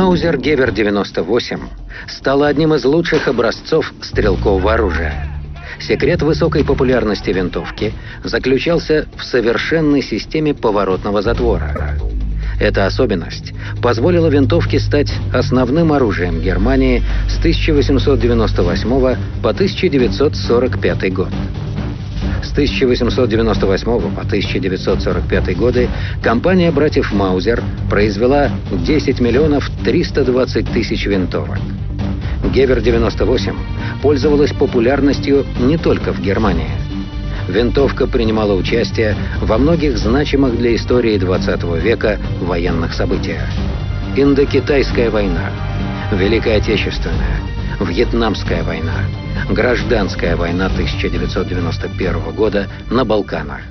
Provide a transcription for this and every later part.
Маузер Гевер 98 стала одним из лучших образцов стрелкового оружия. Секрет высокой популярности винтовки заключался в совершенной системе поворотного затвора. Эта особенность позволила винтовке стать основным оружием Германии с 1898 по 1945 год. С 1898 по 1945 годы компания братьев Маузер произвела 10 миллионов 320 тысяч винтовок. Гевер-98 пользовалась популярностью не только в Германии. Винтовка принимала участие во многих значимых для истории 20 века военных событиях. Индокитайская война, Великая Отечественная, Вьетнамская война, Гражданская война 1991 года на Балканах.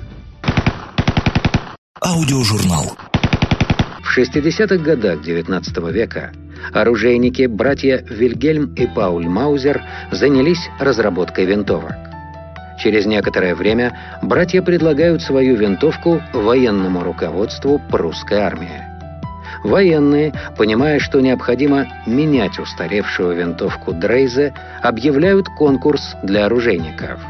Аудиожурнал. В 60-х годах XIX века оружейники, братья Вильгельм и Пауль Маузер, занялись разработкой винтовок. Через некоторое время братья предлагают свою винтовку военному руководству прусской армии. Военные, понимая, что необходимо менять устаревшую винтовку Дрейзе, объявляют конкурс для оружейников.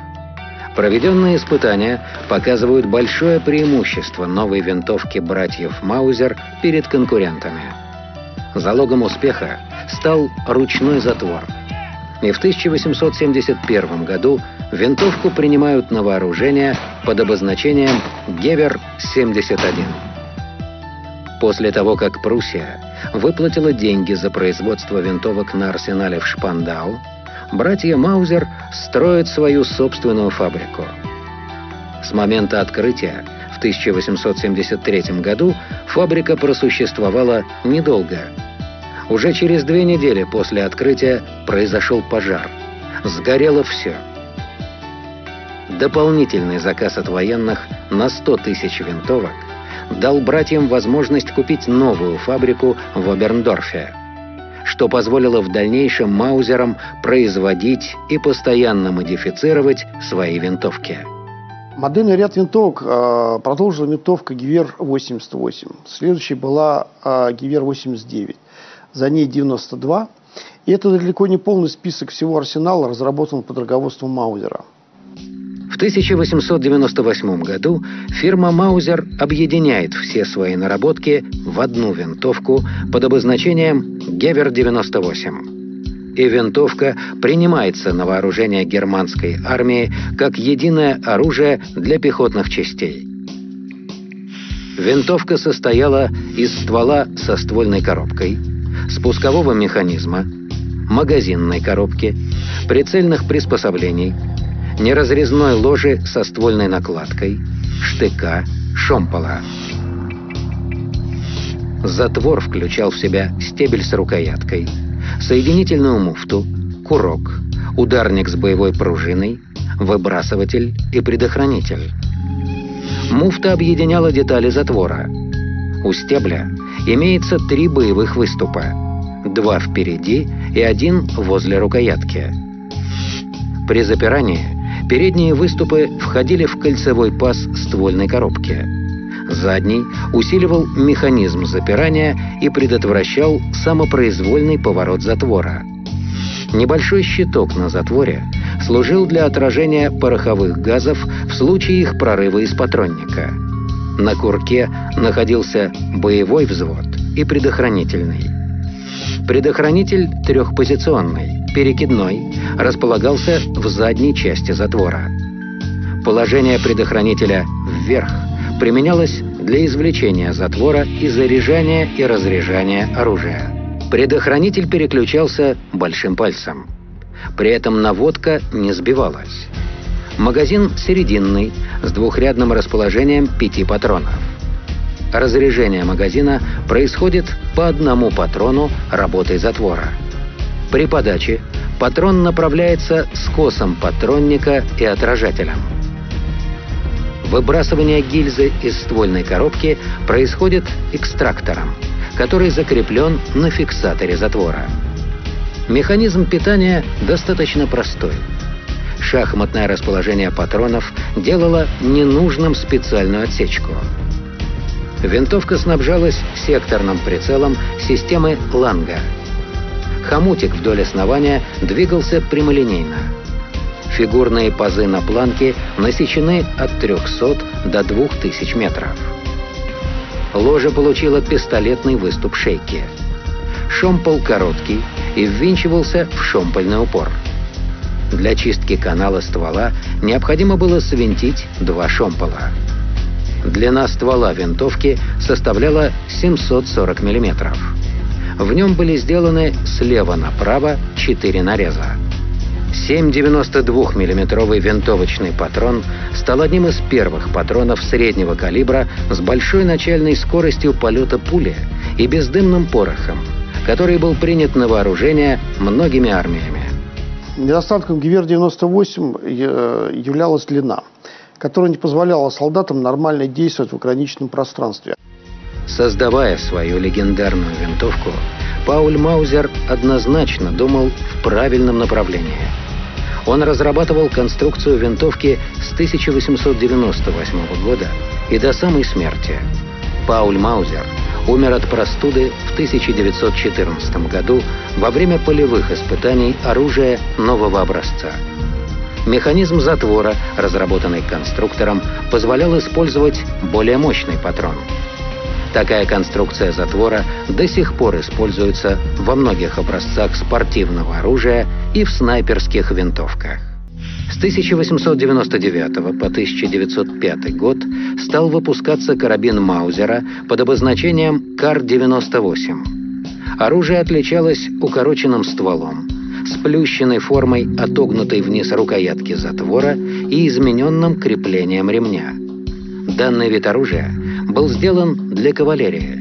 Проведенные испытания показывают большое преимущество новой винтовки братьев Маузер перед конкурентами. Залогом успеха стал ручной затвор. И в 1871 году винтовку принимают на вооружение под обозначением «Гевер-71». После того, как Пруссия выплатила деньги за производство винтовок на арсенале в Шпандау, братья Маузер строят свою собственную фабрику. С момента открытия в 1873 году фабрика просуществовала недолго. Уже через две недели после открытия произошел пожар. Сгорело все. Дополнительный заказ от военных на 100 тысяч винтовок – дал братьям возможность купить новую фабрику в Оберндорфе, что позволило в дальнейшем Маузерам производить и постоянно модифицировать свои винтовки. Модельный ряд винтовок э, продолжила винтовка Гивер-88. Следующей была э, Гивер-89. За ней 92. И это далеко не полный список всего арсенала, разработан под руководством Маузера. В 1898 году фирма Маузер объединяет все свои наработки в одну винтовку под обозначением Гевер-98. И винтовка принимается на вооружение германской армии как единое оружие для пехотных частей. Винтовка состояла из ствола со ствольной коробкой, спускового механизма, магазинной коробки, прицельных приспособлений – неразрезной ложи со ствольной накладкой, штыка, шомпола. Затвор включал в себя стебель с рукояткой, соединительную муфту, курок, ударник с боевой пружиной, выбрасыватель и предохранитель. Муфта объединяла детали затвора. У стебля имеется три боевых выступа, два впереди и один возле рукоятки. При запирании Передние выступы входили в кольцевой паз ствольной коробки. Задний усиливал механизм запирания и предотвращал самопроизвольный поворот затвора. Небольшой щиток на затворе служил для отражения пороховых газов в случае их прорыва из патронника. На курке находился боевой взвод и предохранительный. Предохранитель трехпозиционный перекидной, располагался в задней части затвора. Положение предохранителя вверх применялось для извлечения затвора и заряжания и разряжания оружия. Предохранитель переключался большим пальцем. При этом наводка не сбивалась. Магазин серединный, с двухрядным расположением пяти патронов. Разряжение магазина происходит по одному патрону работой затвора. При подаче патрон направляется скосом патронника и отражателем. Выбрасывание гильзы из ствольной коробки происходит экстрактором, который закреплен на фиксаторе затвора. Механизм питания достаточно простой. Шахматное расположение патронов делало ненужным специальную отсечку. Винтовка снабжалась секторным прицелом системы «Ланга». Хомутик вдоль основания двигался прямолинейно. Фигурные пазы на планке насечены от 300 до 2000 метров. Ложа получила пистолетный выступ шейки. Шомпол короткий и ввинчивался в шомпольный упор. Для чистки канала ствола необходимо было свинтить два шомпола. Длина ствола винтовки составляла 740 мм. В нем были сделаны слева направо четыре нареза. 7,92 миллиметровый винтовочный патрон стал одним из первых патронов среднего калибра с большой начальной скоростью полета пули и бездымным порохом, который был принят на вооружение многими армиями. Недостатком Гивер-98 э, являлась длина, которая не позволяла солдатам нормально действовать в ограниченном пространстве. Создавая свою легендарную винтовку, Пауль Маузер однозначно думал в правильном направлении. Он разрабатывал конструкцию винтовки с 1898 года и до самой смерти. Пауль Маузер умер от простуды в 1914 году во время полевых испытаний оружия нового образца. Механизм затвора, разработанный конструктором, позволял использовать более мощный патрон – Такая конструкция затвора до сих пор используется во многих образцах спортивного оружия и в снайперских винтовках. С 1899 по 1905 год стал выпускаться карабин Маузера под обозначением КАР-98. Оружие отличалось укороченным стволом, сплющенной формой отогнутой вниз рукоятки затвора и измененным креплением ремня. Данный вид оружия был сделан для кавалерии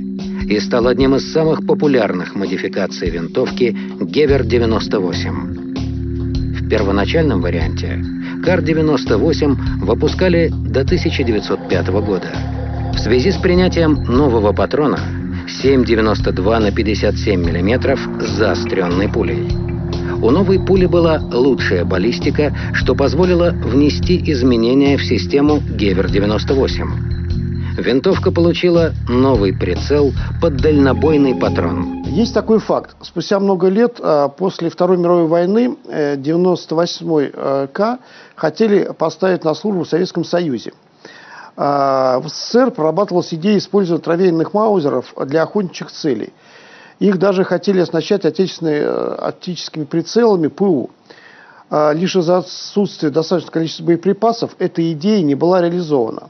и стал одним из самых популярных модификаций винтовки Гевер-98. В первоначальном варианте Кар-98 выпускали до 1905 года. В связи с принятием нового патрона 7,92 на 57 мм с заостренной пулей. У новой пули была лучшая баллистика, что позволило внести изменения в систему Гевер-98. Винтовка получила новый прицел под дальнобойный патрон. Есть такой факт. Спустя много лет а, после Второй мировой войны 98-й э, К хотели поставить на службу в Советском Союзе. А, в СССР прорабатывалась идея использовать трофейных маузеров для охотничьих целей. Их даже хотели оснащать отечественными, э, оптическими прицелами ПУ. А, лишь из-за отсутствия достаточного количества боеприпасов эта идея не была реализована.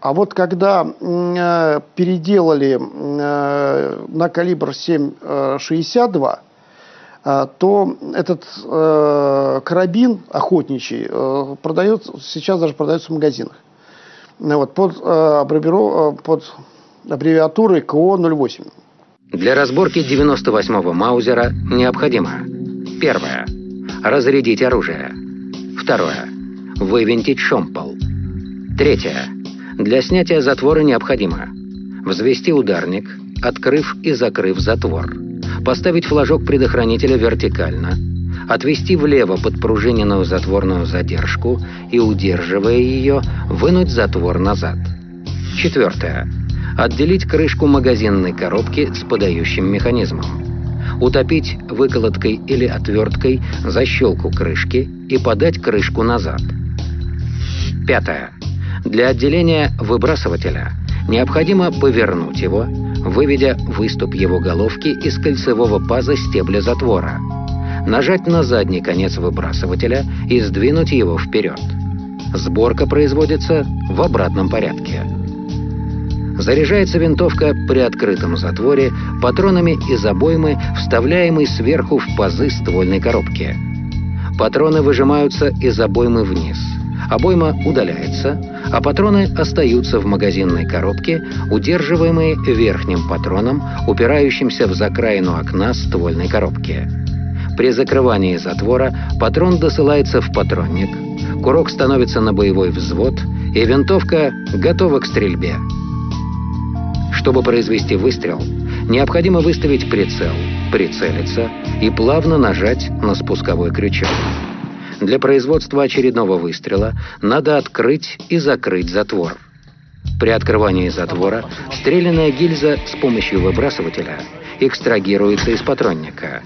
А вот когда э, переделали э, на калибр 7,62, э, то этот э, карабин охотничий э, продает, сейчас даже продается в магазинах. Вот, под, э, под аббревиатурой КО-08. Для разборки 98-го Маузера необходимо Первое. Разрядить оружие. Второе. Вывинтить шомпол. Третье для снятия затвора необходимо взвести ударник, открыв и закрыв затвор, поставить флажок предохранителя вертикально, отвести влево подпружиненную затворную задержку и, удерживая ее, вынуть затвор назад. Четвертое. Отделить крышку магазинной коробки с подающим механизмом. Утопить выколоткой или отверткой защелку крышки и подать крышку назад. Пятое. Для отделения выбрасывателя необходимо повернуть его, выведя выступ его головки из кольцевого паза стебля затвора, нажать на задний конец выбрасывателя и сдвинуть его вперед. Сборка производится в обратном порядке. Заряжается винтовка при открытом затворе патронами из обоймы, вставляемой сверху в пазы ствольной коробки. Патроны выжимаются из обоймы вниз – Обойма удаляется, а патроны остаются в магазинной коробке, удерживаемые верхним патроном, упирающимся в закраину окна ствольной коробки. При закрывании затвора патрон досылается в патронник, курок становится на боевой взвод, и винтовка готова к стрельбе. Чтобы произвести выстрел, необходимо выставить прицел, прицелиться и плавно нажать на спусковой крючок. Для производства очередного выстрела надо открыть и закрыть затвор. При открывании затвора стрелянная гильза с помощью выбрасывателя экстрагируется из патронника.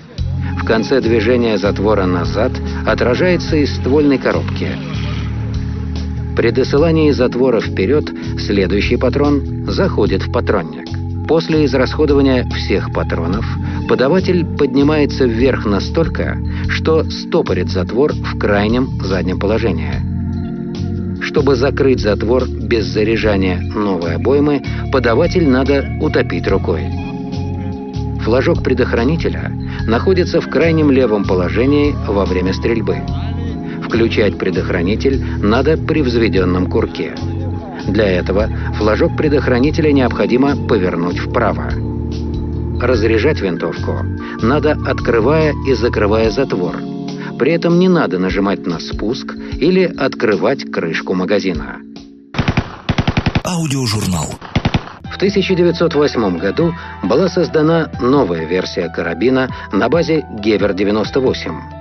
В конце движения затвора назад отражается из ствольной коробки. При досылании затвора вперед следующий патрон заходит в патронник. После израсходования всех патронов подаватель поднимается вверх настолько, что стопорит затвор в крайнем заднем положении. Чтобы закрыть затвор без заряжания новой обоймы, подаватель надо утопить рукой. Флажок предохранителя находится в крайнем левом положении во время стрельбы. Включать предохранитель надо при взведенном курке. Для этого флажок предохранителя необходимо повернуть вправо. Разряжать винтовку надо открывая и закрывая затвор. При этом не надо нажимать на спуск или открывать крышку магазина. Аудиожурнал. В 1908 году была создана новая версия карабина на базе Гевер-98.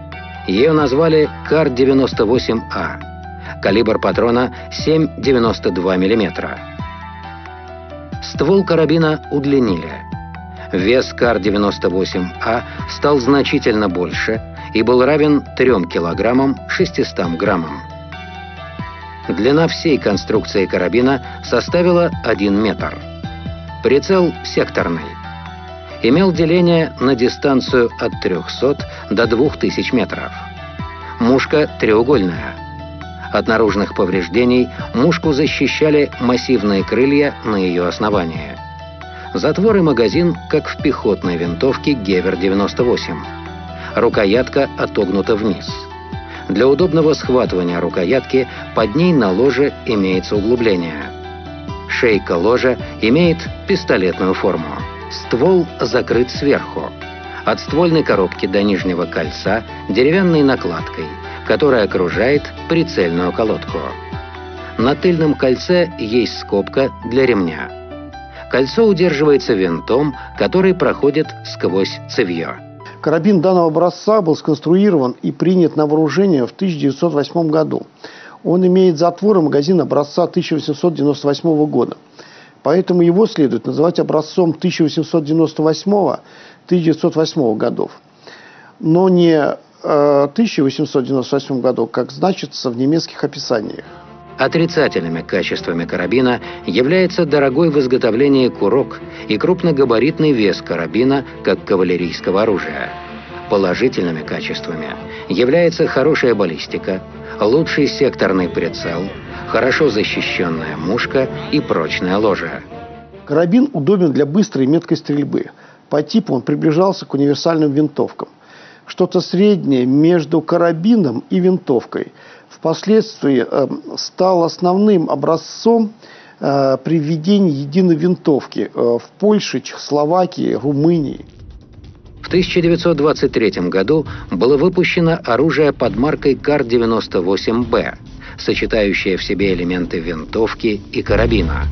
Ее назвали Кар-98А. Калибр патрона 7,92 мм. Ствол карабина удлинили. Вес Кар-98А стал значительно больше и был равен 3 килограммам 600 граммам. Длина всей конструкции карабина составила 1 метр. Прицел секторный. Имел деление на дистанцию от 300 до 2000 метров. Мушка треугольная. От наружных повреждений мушку защищали массивные крылья на ее основании. Затвор и магазин, как в пехотной винтовке Гевер-98. Рукоятка отогнута вниз. Для удобного схватывания рукоятки под ней на ложе имеется углубление. Шейка ложа имеет пистолетную форму. Ствол закрыт сверху. От ствольной коробки до нижнего кольца деревянной накладкой – которая окружает прицельную колодку. На тыльном кольце есть скобка для ремня. Кольцо удерживается винтом, который проходит сквозь цевье. Карабин данного образца был сконструирован и принят на вооружение в 1908 году. Он имеет затвор и магазин образца 1898 года. Поэтому его следует называть образцом 1898-1908 годов. Но не 1898 году, как значится в немецких описаниях. Отрицательными качествами карабина является дорогой в изготовлении курок и крупногабаритный вес карабина как кавалерийского оружия. Положительными качествами является хорошая баллистика, лучший секторный прицел, хорошо защищенная мушка и прочная ложа. Карабин удобен для быстрой и меткой стрельбы. По типу он приближался к универсальным винтовкам что-то среднее между карабином и винтовкой. Впоследствии э, стал основным образцом э, при введении единой винтовки э, в Польше, Чехословакии, Румынии. В 1923 году было выпущено оружие под маркой КАР-98Б, сочетающее в себе элементы винтовки и карабина.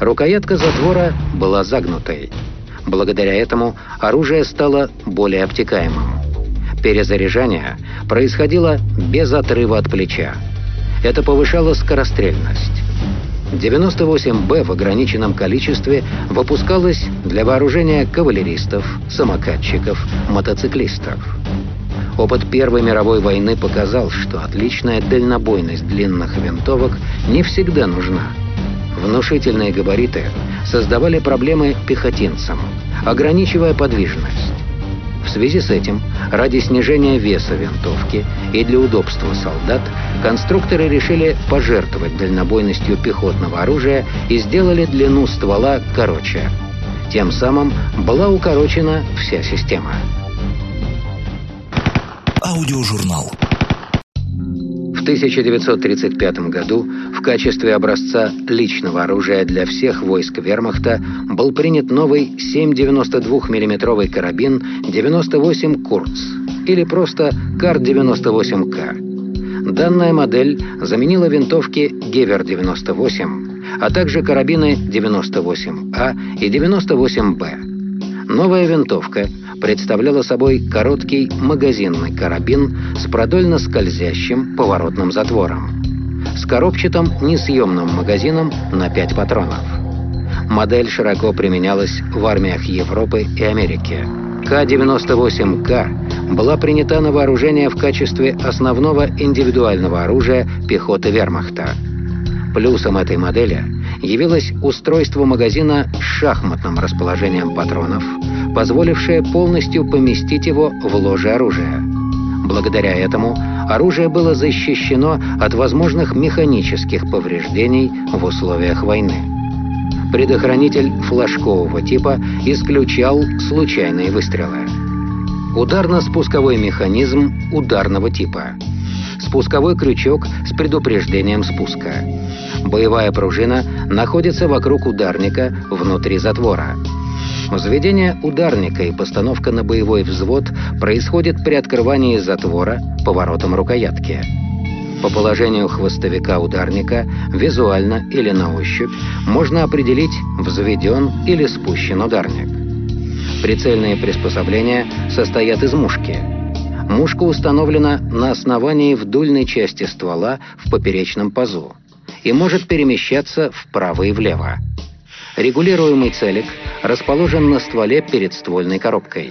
Рукоятка затвора была загнутой. Благодаря этому оружие стало более обтекаемым. Перезаряжание происходило без отрыва от плеча. Это повышало скорострельность. 98Б в ограниченном количестве выпускалось для вооружения кавалеристов, самокатчиков, мотоциклистов. Опыт Первой мировой войны показал, что отличная дальнобойность длинных винтовок не всегда нужна. Внушительные габариты создавали проблемы пехотинцам, ограничивая подвижность. В связи с этим, ради снижения веса винтовки и для удобства солдат, конструкторы решили пожертвовать дальнобойностью пехотного оружия и сделали длину ствола короче. Тем самым была укорочена вся система. Аудиожурнал. 1935 году в качестве образца личного оружия для всех войск вермахта был принят новый 7,92 мм карабин 98 Курц или просто Кар-98К. Данная модель заменила винтовки Гевер-98, а также карабины 98А и 98Б. Новая винтовка представляла собой короткий магазинный карабин с продольно скользящим поворотным затвором. с коробчатым несъемным магазином на 5 патронов. Модель широко применялась в армиях Европы и Америки. К-98К была принята на вооружение в качестве основного индивидуального оружия пехоты вермахта. Плюсом этой модели явилось устройство магазина с шахматным расположением патронов, позволившее полностью поместить его в ложе оружия. Благодаря этому оружие было защищено от возможных механических повреждений в условиях войны. Предохранитель флажкового типа исключал случайные выстрелы. Ударно-спусковой механизм ударного типа. Спусковой крючок с предупреждением спуска. Боевая пружина находится вокруг ударника внутри затвора. Взведение ударника и постановка на боевой взвод происходит при открывании затвора поворотом рукоятки. По положению хвостовика ударника, визуально или на ощупь, можно определить, взведен или спущен ударник. Прицельные приспособления состоят из мушки. Мушка установлена на основании вдульной части ствола в поперечном пазу и может перемещаться вправо и влево. Регулируемый целик расположен на стволе перед ствольной коробкой.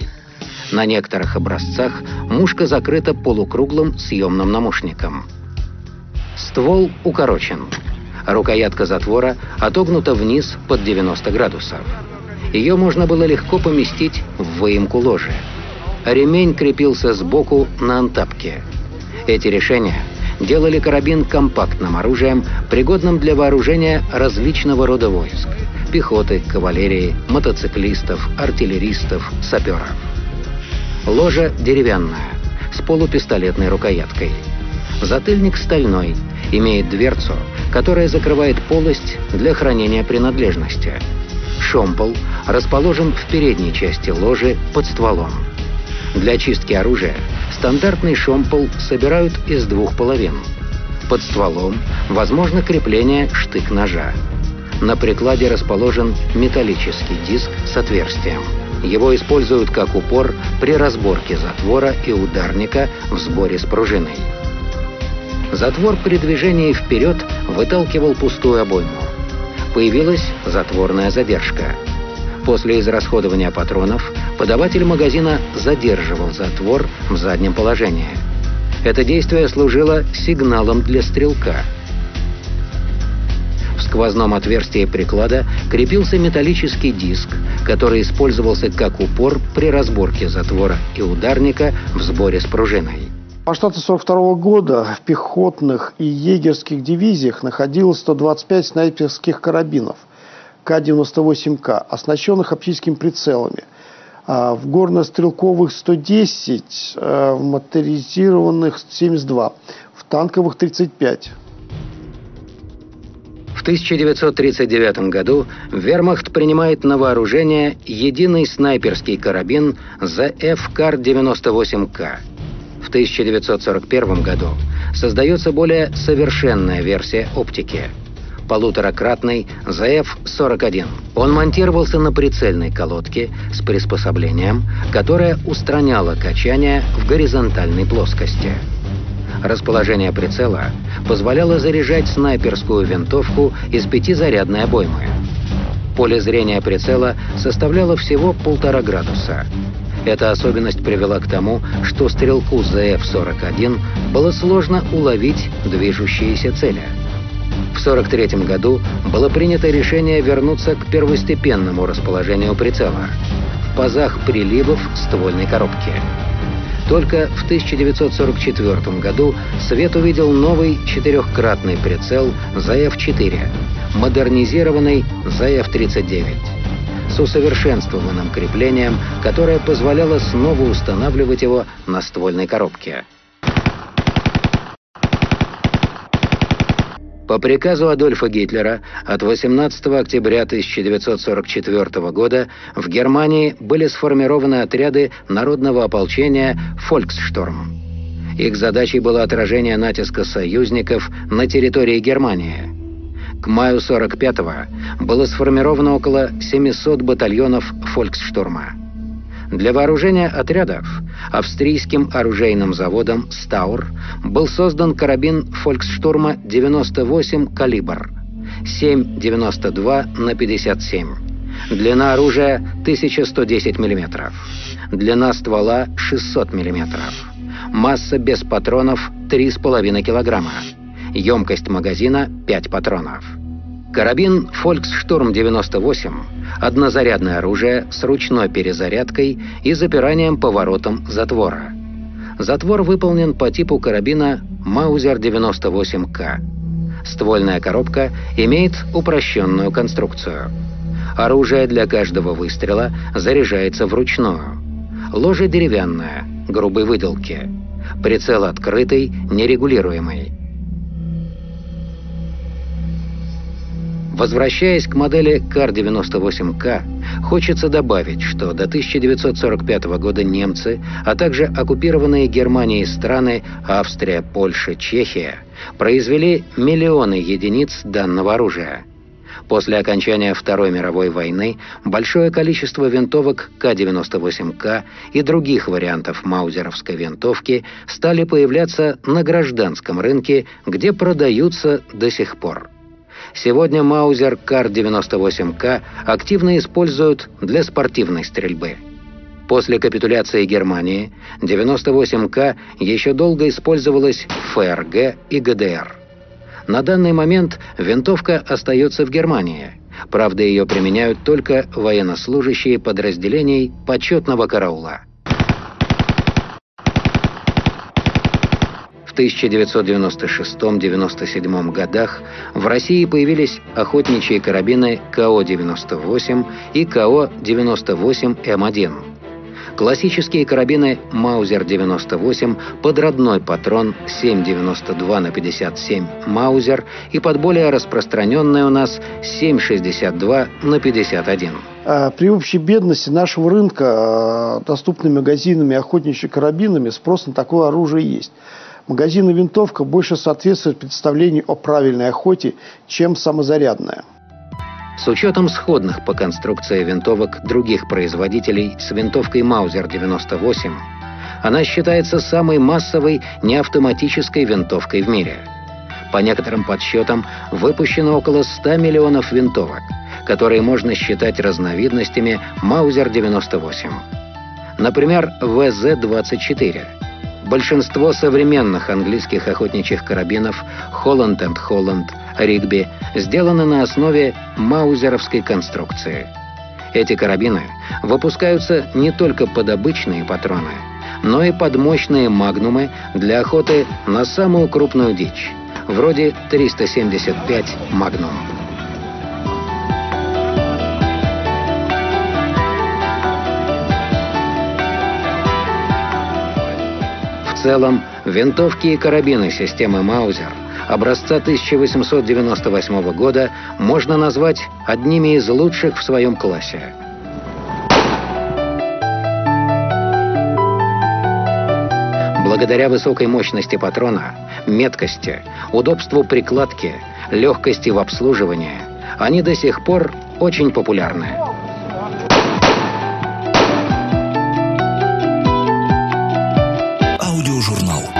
На некоторых образцах мушка закрыта полукруглым съемным намушником. Ствол укорочен. Рукоятка затвора отогнута вниз под 90 градусов. Ее можно было легко поместить в выемку ложи. Ремень крепился сбоку на антапке. Эти решения делали карабин компактным оружием, пригодным для вооружения различного рода войск – пехоты, кавалерии, мотоциклистов, артиллеристов, саперов. Ложа деревянная, с полупистолетной рукояткой – Затыльник стальной, имеет дверцу, которая закрывает полость для хранения принадлежности. Шомпол расположен в передней части ложи под стволом. Для чистки оружия стандартный шомпол собирают из двух половин. Под стволом возможно крепление штык-ножа. На прикладе расположен металлический диск с отверстием. Его используют как упор при разборке затвора и ударника в сборе с пружиной. Затвор при движении вперед выталкивал пустую обойму. Появилась затворная задержка. После израсходования патронов подаватель магазина задерживал затвор в заднем положении. Это действие служило сигналом для стрелка. В сквозном отверстии приклада крепился металлический диск, который использовался как упор при разборке затвора и ударника в сборе с пружиной. По штату 42 года в пехотных и егерских дивизиях находилось 125 снайперских карабинов К-98К, оснащенных оптическими прицелами. А в горно-стрелковых 110, а в моторизированных 72, в танковых 35. В 1939 году Вермахт принимает на вооружение единый снайперский карабин ЗФ Кар-98К в 1941 году создается более совершенная версия оптики – полуторакратный ЗФ-41. Он монтировался на прицельной колодке с приспособлением, которое устраняло качание в горизонтальной плоскости. Расположение прицела позволяло заряжать снайперскую винтовку из пятизарядной обоймы. Поле зрения прицела составляло всего полтора градуса – эта особенность привела к тому, что стрелку ЗФ-41 было сложно уловить движущиеся цели. В 1943 году было принято решение вернуться к первостепенному расположению прицела в пазах приливов ствольной коробки. Только в 1944 году свет увидел новый четырехкратный прицел ЗФ-4, модернизированный ЗФ-39 с усовершенствованным креплением, которое позволяло снова устанавливать его на ствольной коробке. По приказу Адольфа Гитлера от 18 октября 1944 года в Германии были сформированы отряды народного ополчения «Фольксшторм». Их задачей было отражение натиска союзников на территории Германии – к маю 45-го было сформировано около 700 батальонов «Фольксштурма». Для вооружения отрядов австрийским оружейным заводом «Стаур» был создан карабин «Фольксштурма» 98 «Калибр» 7,92 на 57. Длина оружия 1110 мм. Длина ствола 600 мм. Масса без патронов 3,5 килограмма. Емкость магазина 5 патронов. Карабин Volksturm 98 – однозарядное оружие с ручной перезарядкой и запиранием поворотом затвора. Затвор выполнен по типу карабина Маузер 98К. Ствольная коробка имеет упрощенную конструкцию. Оружие для каждого выстрела заряжается вручную. Ложе деревянное, грубой выделки. Прицел открытый, нерегулируемый. Возвращаясь к модели КАР-98К, хочется добавить, что до 1945 года немцы, а также оккупированные Германией страны Австрия, Польша, Чехия произвели миллионы единиц данного оружия. После окончания Второй мировой войны большое количество винтовок К-98К и других вариантов маузеровской винтовки стали появляться на гражданском рынке, где продаются до сих пор. Сегодня Маузер Кар-98К активно используют для спортивной стрельбы. После капитуляции Германии 98К еще долго использовалась в ФРГ и ГДР. На данный момент винтовка остается в Германии. Правда, ее применяют только военнослужащие подразделений почетного караула. 1996-97 годах в России появились охотничьи карабины КО-98 и КО-98М1. Классические карабины Маузер-98 под родной патрон 7,92 на 57 Маузер и под более распространенный у нас 7,62 на 51. А при общей бедности нашего рынка а, доступными магазинами охотничьими карабинами спрос на такое оружие есть. Магазин и винтовка больше соответствуют представлению о правильной охоте, чем самозарядная. С учетом сходных по конструкции винтовок других производителей с винтовкой Маузер 98, она считается самой массовой неавтоматической винтовкой в мире. По некоторым подсчетам выпущено около 100 миллионов винтовок, которые можно считать разновидностями Маузер 98. Например, ВЗ-24 Большинство современных английских охотничьих карабинов Holland Holland, Ригби сделаны на основе маузеровской конструкции. Эти карабины выпускаются не только под обычные патроны, но и под мощные магнумы для охоты на самую крупную дичь, вроде 375 «Магнум». Целом, винтовки и карабины системы Маузер образца 1898 года можно назвать одними из лучших в своем классе. Благодаря высокой мощности патрона, меткости, удобству прикладки, легкости в обслуживании, они до сих пор очень популярны. Аудиожурнал.